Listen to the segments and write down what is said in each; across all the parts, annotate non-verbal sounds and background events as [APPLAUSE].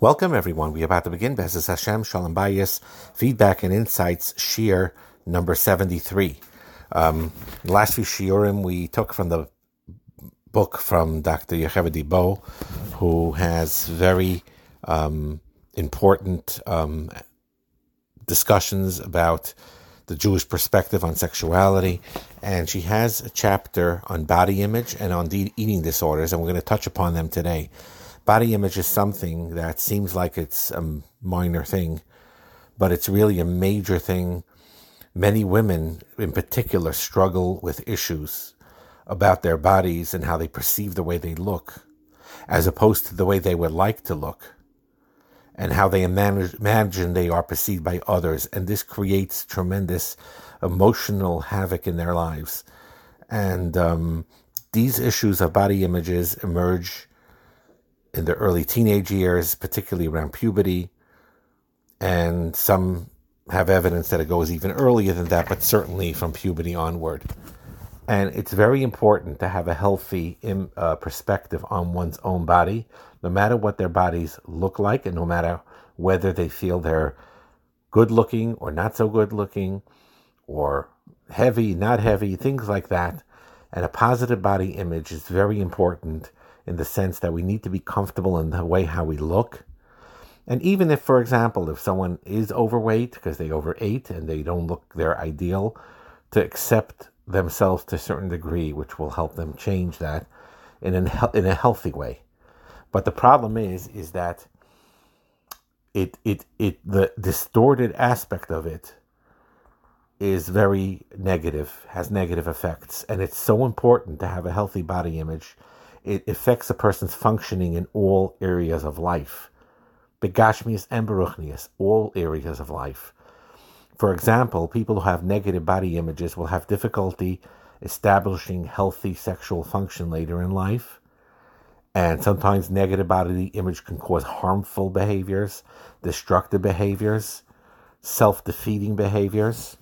Welcome, everyone. We are about to begin Bezes Hashem Shalom Bayis Feedback and Insights Shiur number 73. Um, the last few Shiurim we took from the book from Dr. Yocheved Bo, who has very um, important um, discussions about the Jewish perspective on sexuality. And she has a chapter on body image and on eating disorders, and we're going to touch upon them today body image is something that seems like it's a minor thing, but it's really a major thing. Many women, in particular, struggle with issues about their bodies and how they perceive the way they look, as opposed to the way they would like to look, and how they imagine they are perceived by others. And this creates tremendous emotional havoc in their lives. And um, these issues of body images emerge in the early teenage years, particularly around puberty, and some have evidence that it goes even earlier than that, but certainly from puberty onward. And it's very important to have a healthy uh, perspective on one's own body, no matter what their bodies look like, and no matter whether they feel they're good looking or not so good looking, or heavy, not heavy, things like that. And a positive body image is very important in the sense that we need to be comfortable in the way how we look. And even if, for example, if someone is overweight because they overate and they don't look their ideal, to accept themselves to a certain degree, which will help them change that in a, in a healthy way. But the problem is, is that it, it, it, the distorted aspect of it is very negative, has negative effects. And it's so important to have a healthy body image it affects a person's functioning in all areas of life. Begashmias and Baruchnias, all areas of life. For example, people who have negative body images will have difficulty establishing healthy sexual function later in life. And sometimes negative body image can cause harmful behaviors, destructive behaviors, self defeating behaviors.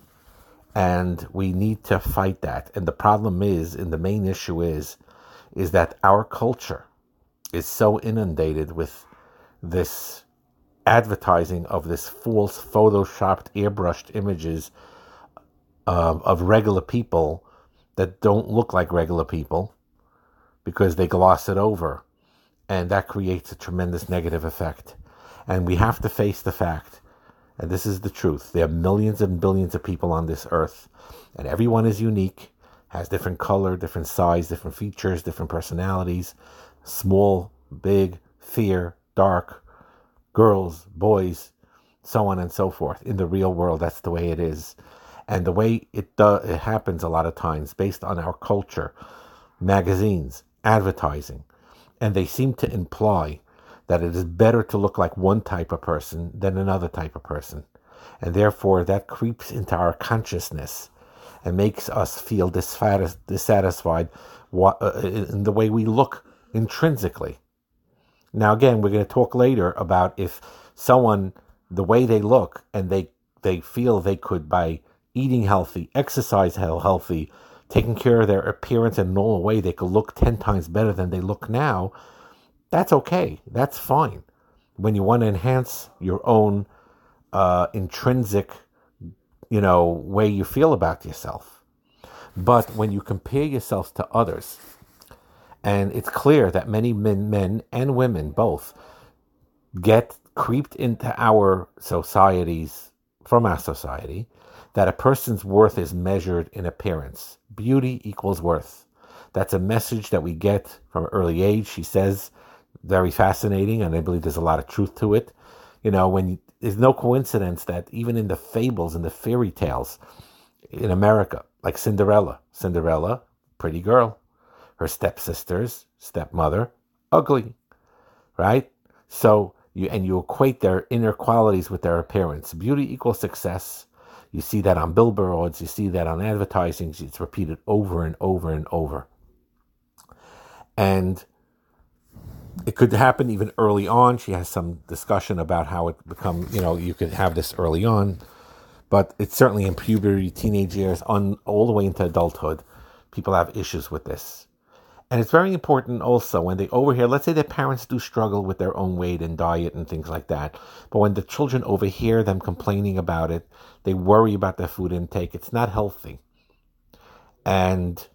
And we need to fight that. And the problem is, and the main issue is, is that our culture is so inundated with this advertising of this false photoshopped airbrushed images of, of regular people that don't look like regular people because they gloss it over. And that creates a tremendous negative effect. And we have to face the fact and this is the truth there are millions and billions of people on this earth and everyone is unique has different color, different size, different features, different personalities, small, big, fair, dark, girls, boys, so on and so forth. In the real world, that's the way it is. And the way it, do, it happens a lot of times based on our culture, magazines, advertising, and they seem to imply that it is better to look like one type of person than another type of person. And therefore, that creeps into our consciousness and makes us feel dissatisfied uh, in the way we look intrinsically. Now, again, we're going to talk later about if someone, the way they look, and they they feel they could by eating healthy, exercise healthy, taking care of their appearance in a normal way, they could look ten times better than they look now. That's okay. That's fine. When you want to enhance your own uh, intrinsic you know, way you feel about yourself. But when you compare yourself to others, and it's clear that many men, men and women both get creeped into our societies from our society that a person's worth is measured in appearance. Beauty equals worth. That's a message that we get from early age. She says, very fascinating, and I believe there's a lot of truth to it. You know, when there's no coincidence that even in the fables and the fairy tales in America, like Cinderella, Cinderella, pretty girl, her stepsisters, stepmother, ugly, right? So you and you equate their inner qualities with their appearance. Beauty equals success. You see that on billboards, you see that on advertising, it's repeated over and over and over. And it could happen even early on. She has some discussion about how it become, you know, you could have this early on, but it's certainly in puberty, teenage years, on all the way into adulthood, people have issues with this. And it's very important also when they overhear, let's say their parents do struggle with their own weight and diet and things like that. But when the children overhear them complaining about it, they worry about their food intake. It's not healthy. And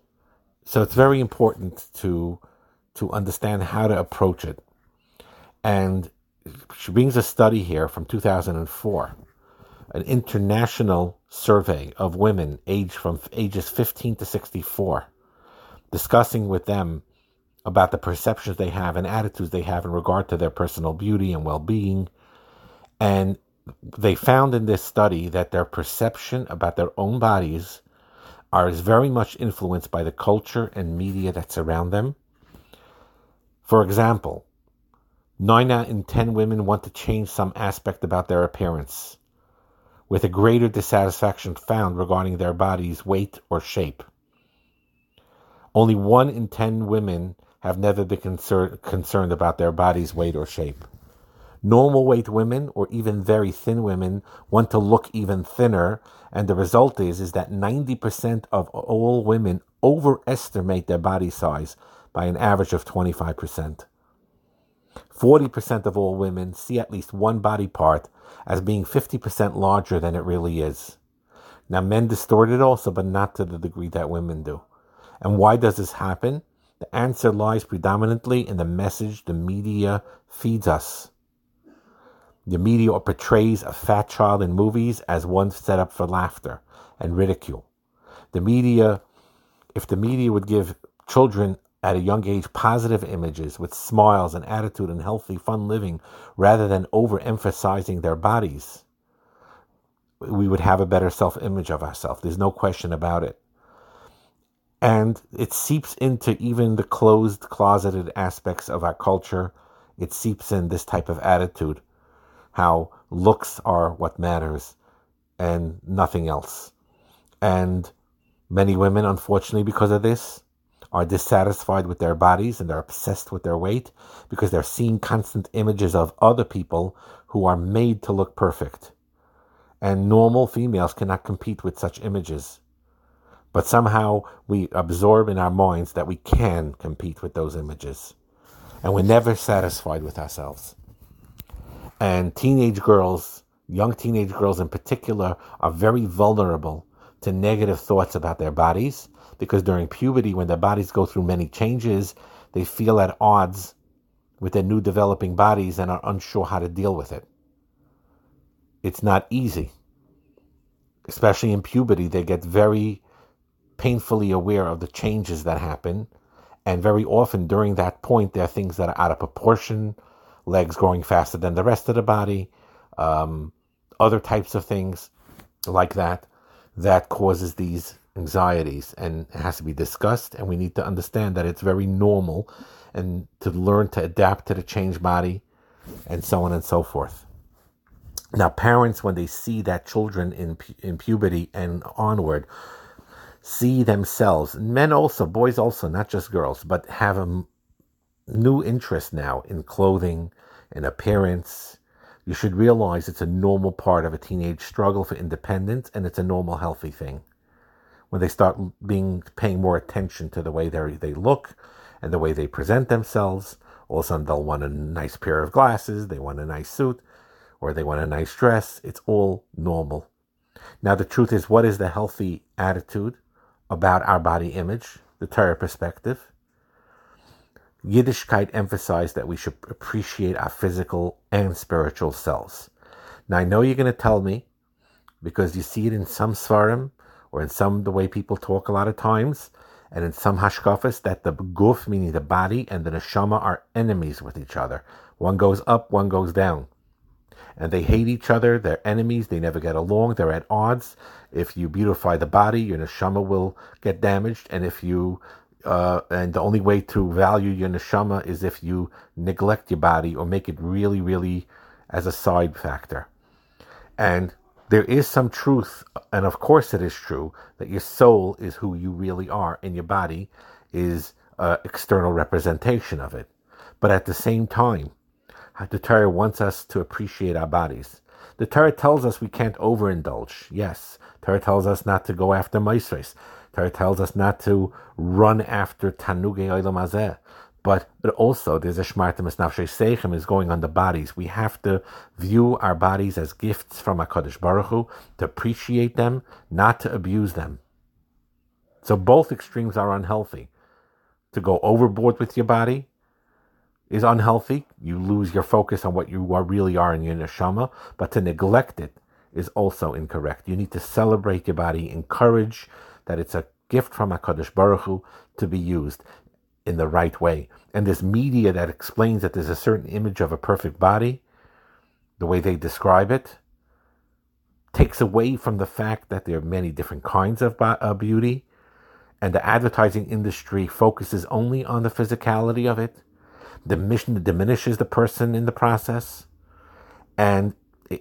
so it's very important to to understand how to approach it. And she brings a study here from 2004, an international survey of women aged from ages 15 to 64 discussing with them about the perceptions they have and attitudes they have in regard to their personal beauty and well being. And they found in this study that their perception about their own bodies are very much influenced by the culture and media that surround them. For example, 9 out in 10 women want to change some aspect about their appearance, with a greater dissatisfaction found regarding their body's weight or shape. Only one in ten women have never been concern, concerned about their body's weight or shape. Normal weight women or even very thin women want to look even thinner, and the result is, is that 90% of all women overestimate their body size by an average of 25%. 40% of all women see at least one body part as being 50% larger than it really is. Now, men distort it also, but not to the degree that women do. And why does this happen? The answer lies predominantly in the message the media feeds us. The media portrays a fat child in movies as one set up for laughter and ridicule. The media, if the media would give children at a young age positive images with smiles and attitude and healthy, fun living rather than overemphasizing their bodies, we would have a better self image of ourselves. There's no question about it and it seeps into even the closed, closeted aspects of our culture. It seeps in this type of attitude, how looks are what matters and nothing else. And many women, unfortunately, because of this, are dissatisfied with their bodies and they're obsessed with their weight because they're seeing constant images of other people who are made to look perfect. And normal females cannot compete with such images but somehow we absorb in our minds that we can compete with those images. And we're never satisfied with ourselves. And teenage girls, young teenage girls in particular, are very vulnerable to negative thoughts about their bodies because during puberty, when their bodies go through many changes, they feel at odds with their new developing bodies and are unsure how to deal with it. It's not easy. Especially in puberty, they get very painfully aware of the changes that happen. And very often during that point, there are things that are out of proportion, legs growing faster than the rest of the body, um, other types of things like that, that causes these anxieties and it has to be discussed. And we need to understand that it's very normal and to learn to adapt to the change body and so on and so forth. Now, parents, when they see that children in, in puberty and onward see themselves, men also, boys also, not just girls, but have a new interest now in clothing and appearance. You should realize it's a normal part of a teenage struggle for independence and it's a normal, healthy thing. When they start being paying more attention to the way they they look and the way they present themselves, all of a sudden they'll want a nice pair of glasses, they want a nice suit, or they want a nice dress. It's all normal. Now, the truth is, what is the healthy attitude? about our body image, the Torah perspective. Yiddishkeit emphasized that we should appreciate our physical and spiritual selves. Now, I know you're going to tell me, because you see it in some sefarim, or in some the way people talk a lot of times, and in some hashkafas, that the guf, meaning the body, and the neshama are enemies with each other. One goes up, one goes down and they hate each other. They're enemies. They never get along. They're at odds. If you beautify the body, your neshama will get damaged, and if you uh, and the only way to value your neshama is if you neglect your body or make it really, really as a side factor. And there is some truth, and of course it is true, that your soul is who you really are, and your body is an external representation of it. But at the same time, uh, the Torah wants us to appreciate our bodies. The Torah tells us we can't overindulge. Yes, Torah tells us not to go after maestros. Torah tells us not to run after tanuge olam. But, but also there's a shmartim nafshe seichem is going on the bodies. We have to view our bodies as gifts from HaKadosh Baruch Hu, to appreciate them, not to abuse them. So both extremes are unhealthy. To go overboard with your body is unhealthy. You lose your focus on what you are, really are in your neshama. But to neglect it is also incorrect. You need to celebrate your body, encourage that it's a gift from HaKadosh Baruch Hu to be used in the right way. And this media that explains that there's a certain image of a perfect body, the way they describe it, takes away from the fact that there are many different kinds of beauty. And the advertising industry focuses only on the physicality of it. The mission diminishes the person in the process. And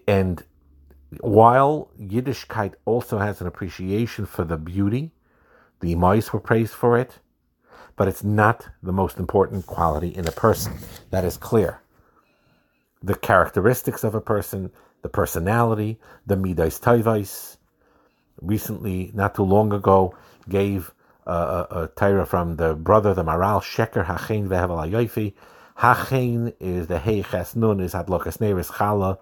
and while Yiddishkeit also has an appreciation for the beauty, the mice were praised for it but it's not the most important quality in a person. That is clear. The characteristics of a person, the personality, the midas taivais. Recently, not too long ago, gave a, a, from the brother, the Maharal, Sheker Hachein Vehevel Hayofi. Hachein is the Hey Ches Nun, is Hadlokas Neris Chala,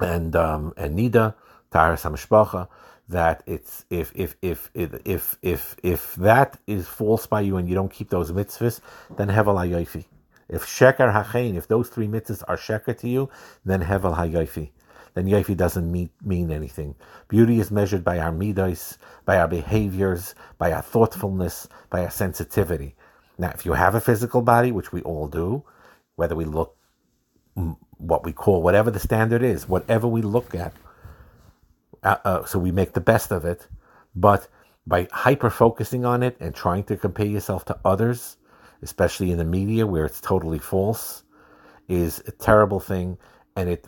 and, um, and Nida, Taharas Hamishpacha that it's if if if if if if that is false by you and you don't keep those mitzvahs, then hevel hayofi. If sheker hachein, if those three mitzvahs are sheker to you, then hevel hayofi. Then yofi doesn't mean, mean anything. Beauty is measured by our midos, by our behaviors, by our thoughtfulness, by our sensitivity. Now, if you have a physical body, which we all do, whether we look what we call whatever the standard is, whatever we look at, uh, uh, so we make the best of it. But by hyper focusing on it and trying to compare yourself to others, especially in the media where it's totally false, is a terrible thing, and it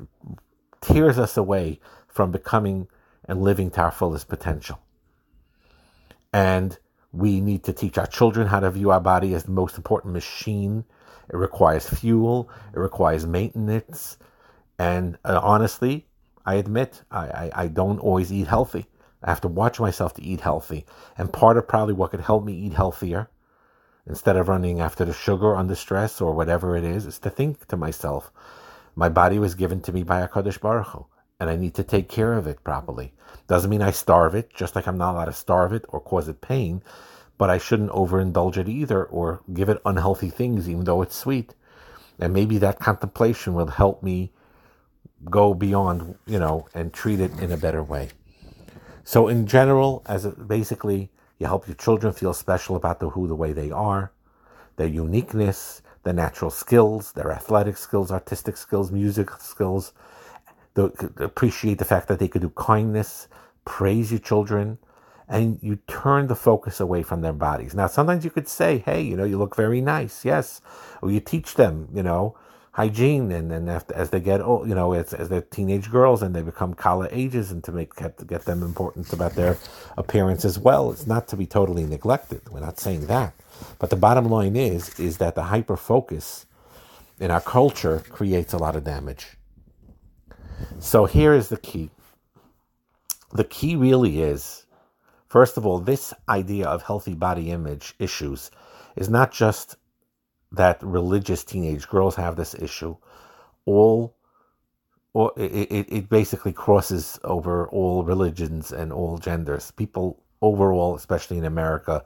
tears us away from becoming and living to our fullest potential. And we need to teach our children how to view our body as the most important machine. It requires fuel, it requires maintenance, and uh, honestly, I admit I, I, I don't always eat healthy. I have to watch myself to eat healthy. And part of probably what could help me eat healthier, instead of running after the sugar under stress or whatever it is, is to think to myself, my body was given to me by HaKadosh Baruch Hu, and I need to take care of it properly. Doesn't mean I starve it, just like I'm not allowed to starve it or cause it pain, but I shouldn't overindulge it either or give it unhealthy things, even though it's sweet. And maybe that contemplation will help me go beyond, you know, and treat it in a better way. So in general, as a, basically, you help your children feel special about the who, the way they are, their uniqueness, their natural skills, their athletic skills, artistic skills, music skills. The, appreciate the fact that they could do kindness, praise your children, and you turn the focus away from their bodies. Now, sometimes you could say, "Hey, you know, you look very nice," yes, or you teach them, you know, hygiene and then as they get old you know as, as they're teenage girls and they become college ages and to make get, get them important about their appearance as well it's not to be totally neglected. We're not saying that. But the bottom line is is that the hyper focus in our culture creates a lot of damage. So here is the key. The key really is first of all this idea of healthy body image issues is not just that religious teenage girls have this issue. All, or it, it, basically crosses over all religions and all genders. People overall, especially in America,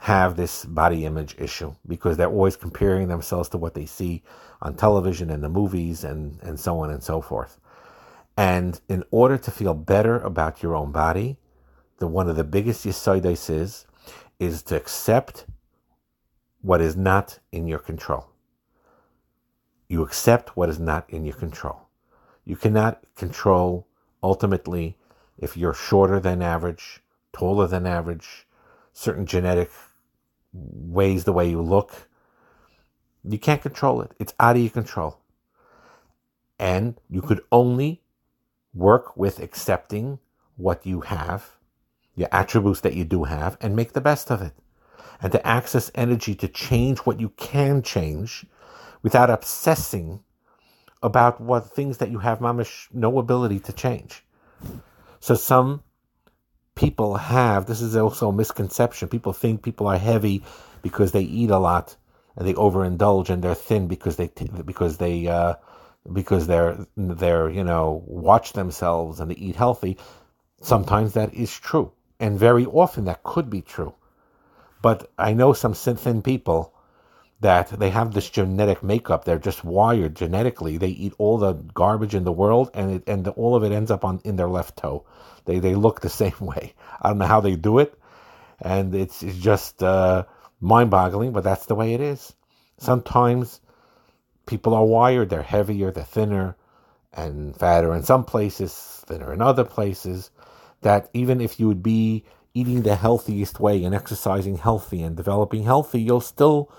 have this body image issue because they're always comparing themselves to what they see on television and the movies and, and so on and so forth. And in order to feel better about your own body, the one of the biggest yisoides is is to accept what is not in your control. You accept what is not in your control. You cannot control ultimately if you're shorter than average, taller than average, certain genetic ways the way you look. You can't control it. It's out of your control. And you could only work with accepting what you have, your attributes that you do have, and make the best of it and to access energy to change what you can change without obsessing about what things that you have mamish no ability to change. So some people have this is also a misconception. People think people are heavy because they eat a lot and they overindulge and they're thin because they because they uh, because they're they're you know watch themselves and they eat healthy. Sometimes that is true, and very often that could be true. But I know some thin people that they have this genetic makeup. They're just wired genetically. They eat all the garbage in the world, and it, and all of it ends up on in their left toe. They they look the [LAUGHS] same way. I don't know how they do it, and it's, it's just uh, mind-boggling. But that's the way it is. Sometimes people are wired. They're heavier. They're thinner and fatter in some places, thinner in other places. That even if you would be eating the healthiest way and exercising healthy and developing healthy, you'll still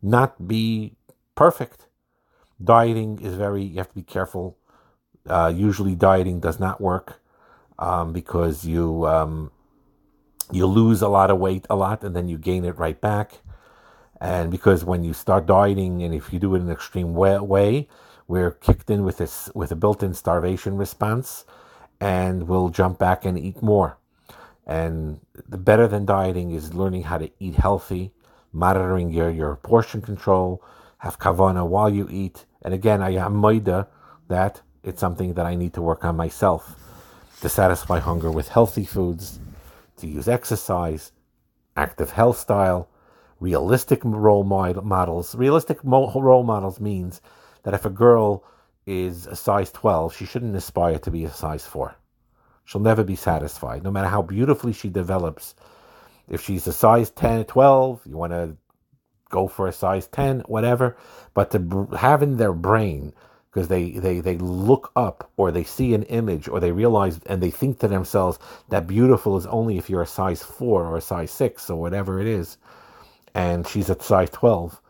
not be perfect. Dieting is very, you have to be careful. Uh, usually, dieting does not work um, because you um, you lose a lot of weight a lot and then you gain it right back. And because when you start dieting, and if you do it in an extreme way, way we're kicked in with this with a built-in starvation response, and we'll jump back and eat more. And the better than dieting is learning how to eat healthy, monitoring your, your portion control, have kavana while you eat. And again, I am maida that it's something that I need to work on myself to satisfy hunger with healthy foods, to use exercise, active health style, realistic role models. Realistic role models means that if a girl is a size 12, she shouldn't aspire to be a size 4. She'll never be satisfied, no matter how beautifully she develops if she's a size 10, 12, you want to go for a size 10, whatever. But to have in their brain, because they, they, they look up or they see an image or they realize and they think to themselves that beautiful is only if you're a size 4 or a size 6 or whatever it is. And she's at size 12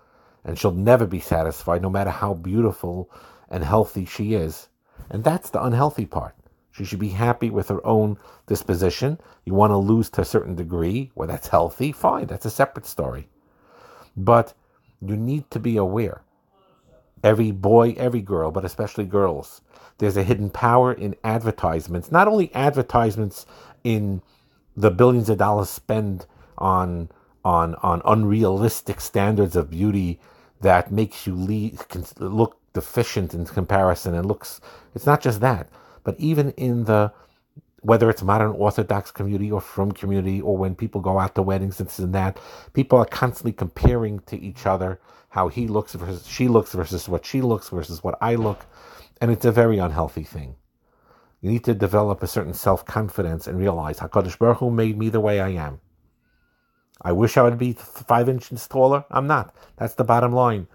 and she'll never be satisfied no matter how beautiful and healthy she is. And that's the unhealthy part. She should be happy with her own disposition. You want to lose to a certain degree, well, that's healthy, fine, that's a separate story. But you need to be aware. Every boy, every girl, but especially girls, there's a hidden power in advertisements. Not only advertisements in the billions of dollars spent on on on unrealistic standards of beauty that makes you look deficient in comparison and looks it's not just that but even in the whether it's modern Orthodox community or frum community, or when people go out to weddings and this and that, people are constantly comparing to each other how he looks versus she looks versus what she looks versus what I look, and it's a very unhealthy thing. You need to develop a certain self confidence and realize Hakadosh Baruch Hu made me the way I am. I wish I would be five inches taller. I'm not. That's the bottom line.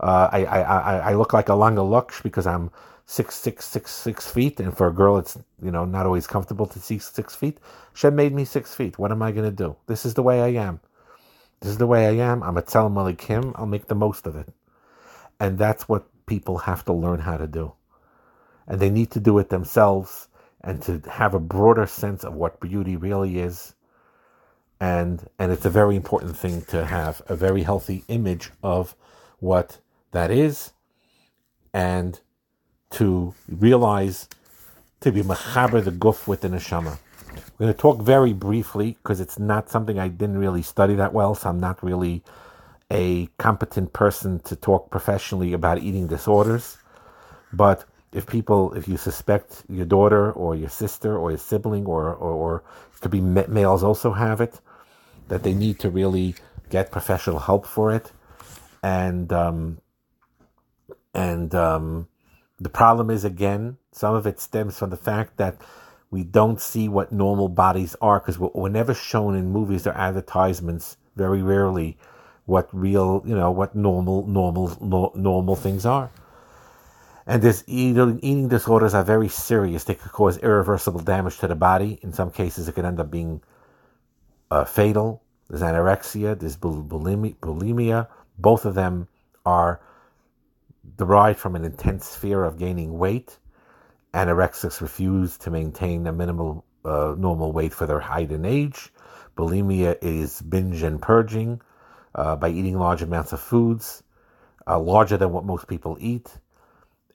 Uh, I, I, I look like a langa lux because I'm six six six six feet, and for a girl, it's you know not always comfortable to see six feet. Shem made me six feet. What am I going to do? This is the way I am. This is the way I am. I'm a Tzelem Elokim. I'll make the most of it, and that's what people have to learn how to do, and they need to do it themselves, and to have a broader sense of what beauty really is. And and it's a very important thing to have a very healthy image of what that is, and to realize to be machaber the guf with the neshama. We're going to talk very briefly because it's not something I didn't really study that well, so I'm not really a competent person to talk professionally about eating disorders. But if people, if you suspect your daughter or your sister or your sibling or, or, or it could be males also have it, that they need to really get professional help for it. And, um, and, um, the problem is, again, some of it stems from the fact that we don't see what normal bodies are because we're never shown in movies or advertisements, very rarely, what real, you know, what normal, normal, no, normal things are. And this eating, eating disorders are very serious. They could cause irreversible damage to the body. In some cases, it could end up being uh, fatal. There's anorexia, there's bulimia, bulimia. Both of them are derived from an intense fear of gaining weight. Anorexics refuse to maintain a minimal uh, normal weight for their height and age. Bulimia is binge and purging uh, by eating large amounts of foods, uh, larger than what most people eat.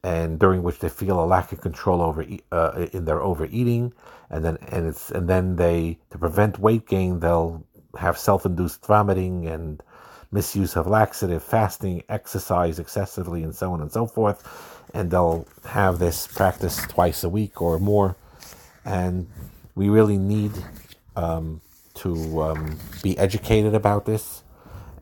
and during which they feel a lack of control over uh, in their overeating, and then and it's and then they to prevent weight gain they'll have self-induced vomiting and misuse of laxative, fasting, exercise excessively, and so on and so forth. And they'll have this practice twice a week or more. And we really need um, to um, be educated about this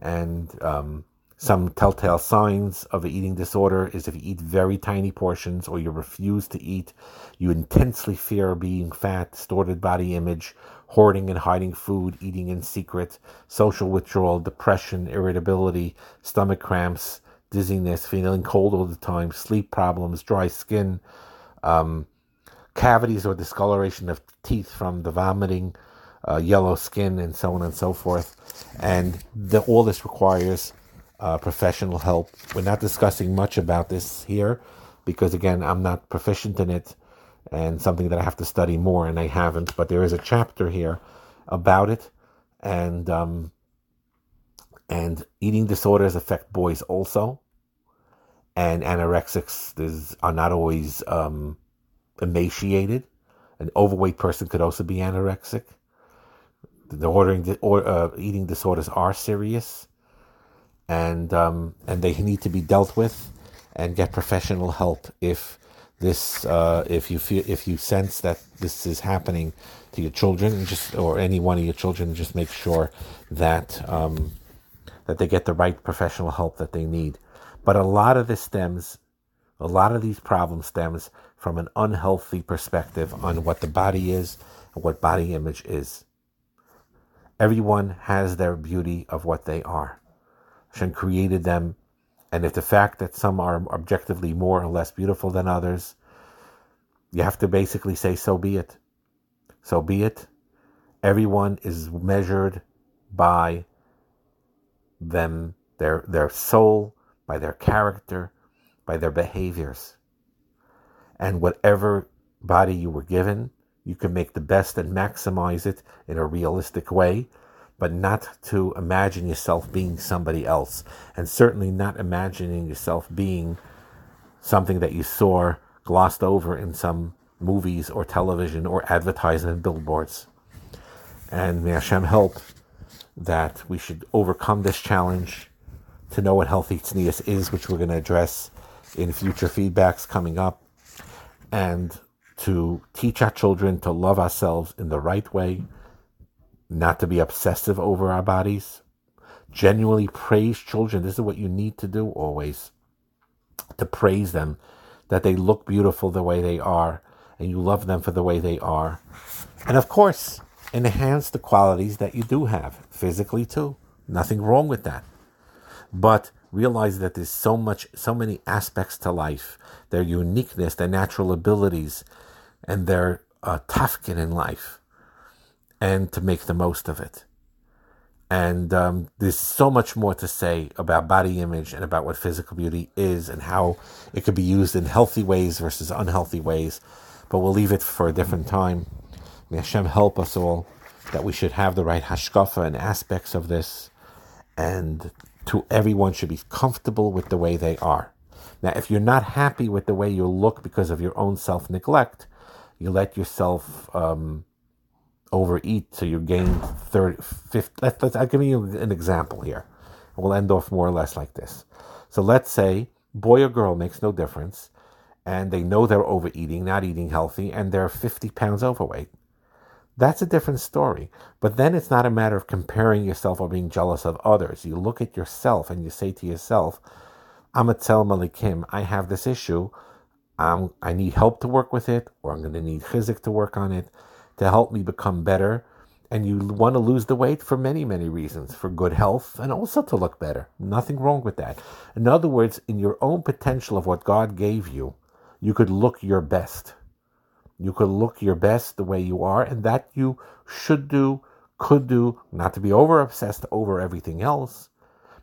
and um, some telltale signs of an eating disorder is if you eat very tiny portions or you refuse to eat, you intensely fear being fat, distorted body image, hoarding and hiding food, eating in secret, social withdrawal, depression, irritability, stomach cramps, dizziness, feeling cold all the time, sleep problems, dry skin, um, cavities or discoloration of teeth from the vomiting, uh, yellow skin, and so on and so forth. And the, all this requires uh, professional help. We're not discussing much about this here because, again, I'm not proficient in it and something that I have to study more, and I haven't. But there is a chapter here about it, and um, and eating disorders affect boys also, and anorexics is, are not always um, emaciated. An overweight person could also be anorexic. The ordering or uh, eating disorders are serious and um, and they need to be dealt with and get professional help if this uh, if you feel if you sense that this is happening to your children just or any one of your children just make sure that um, that they get the right professional help that they need but a lot of this stems a lot of these problems stems from an unhealthy perspective on what the body is and what body image is everyone has their beauty of what they are Hashem created them. And if the fact that some are objectively more or less beautiful than others, you have to basically say, so be it. So be it. Everyone is measured by them, their, their soul, by their character, by their behaviors. And whatever body you were given, you can make the best and maximize it in a realistic way but not to imagine yourself being somebody else, and certainly not imagining yourself being something that you saw glossed over in some movies or television or advertising billboards. And may Hashem help that we should overcome this challenge to know what healthy tznius is, which we're going to address in future feedbacks coming up, and to teach our children to love ourselves in the right way not to be obsessive over our bodies, genuinely praise children. This is what you need to do always to praise them that they look beautiful the way they are and you love them for the way they are. And of course, enhance the qualities that you do have physically too. Nothing wrong with that. But realize that there's so much, so many aspects to life, their uniqueness, their natural abilities, and their uh, tafkid in life and to make the most of it. And um, there's so much more to say about body image and about what physical beauty is and how it could be used in healthy ways versus unhealthy ways. But we'll leave it for a different time. May Hashem help us all that we should have the right hashkafa and aspects of this, and to everyone should be comfortable with the way they are. Now, if you're not happy with the way you look because of your own self neglect, you let yourself um, overeat so you gain 30, 50. Let, let's, I'll give you an example here. We'll end off more or less like this. So let's say boy or girl makes no difference, and they know they're overeating, not eating healthy, and they're 50 pounds overweight. That's a different story. But then it's not a matter of comparing yourself or being jealous of others. You look at yourself and you say to yourself, I'm a Tzelem Elokim. I have this issue. Um, I need help to work with it, or I'm going to need chizuk to work on it to help me become better. And you want to lose the weight for many, many reasons for good health and also to look better. Nothing wrong with that. In other words, in your own potential of what God gave you, you could look your best. You could look your best the way you are, and that you should do, could do, not to be over obsessed over everything else.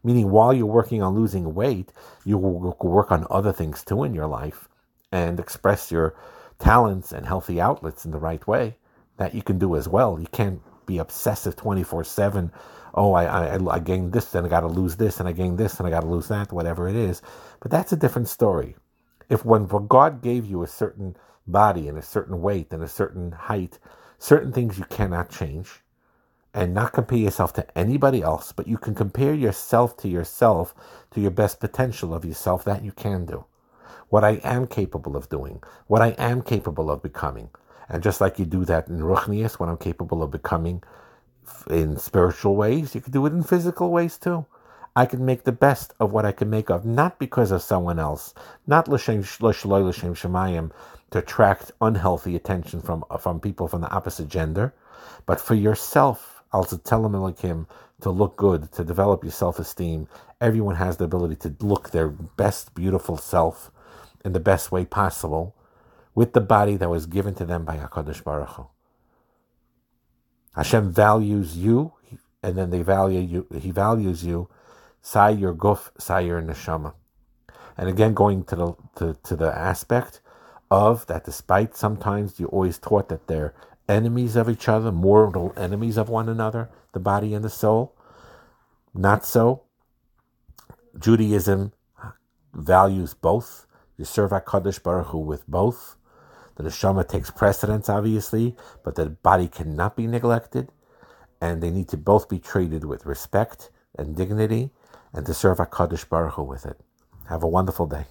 Meaning, while you're working on losing weight, you will work on other things too in your life and express your talents and healthy outlets in the right way that you can do as well. You can't be obsessive 24 7. Oh, I, I, I gained this, then I got to lose this, and I gained this, and I got to lose that, whatever it is. But that's a different story. If when God gave you a certain body and a certain weight and a certain height, certain things you cannot change, and not compare yourself to anybody else, but you can compare yourself to yourself to your best potential of yourself, that you can do. What I am capable of doing, what I am capable of becoming. And just like you do that in Ruchnius, what I'm capable of becoming in spiritual ways, you can do it in physical ways too. I can make the best of what I can make of, not because of someone else, not l'shem l'shem shemayim, to attract unhealthy attention from from people from the opposite gender, but for yourself, al him to look good, to develop your self-esteem. Everyone has the ability to look their best, beautiful self in the best way possible, with the body that was given to them by Hakadosh Baruch Hu. Hashem values you, and then they value you. He values you say your guf, say your neshama. And again, going to the to, to the aspect of that, despite sometimes you're always taught that they're enemies of each other, mortal enemies of one another, the body and the soul. Not so. Judaism values both. You serve HaKadosh Baruch Hu with both. The neshama takes precedence, obviously, but the body cannot be neglected, and they need to both be treated with respect and dignity and to serve HaKadosh Baruch Hu with it. Have a wonderful day.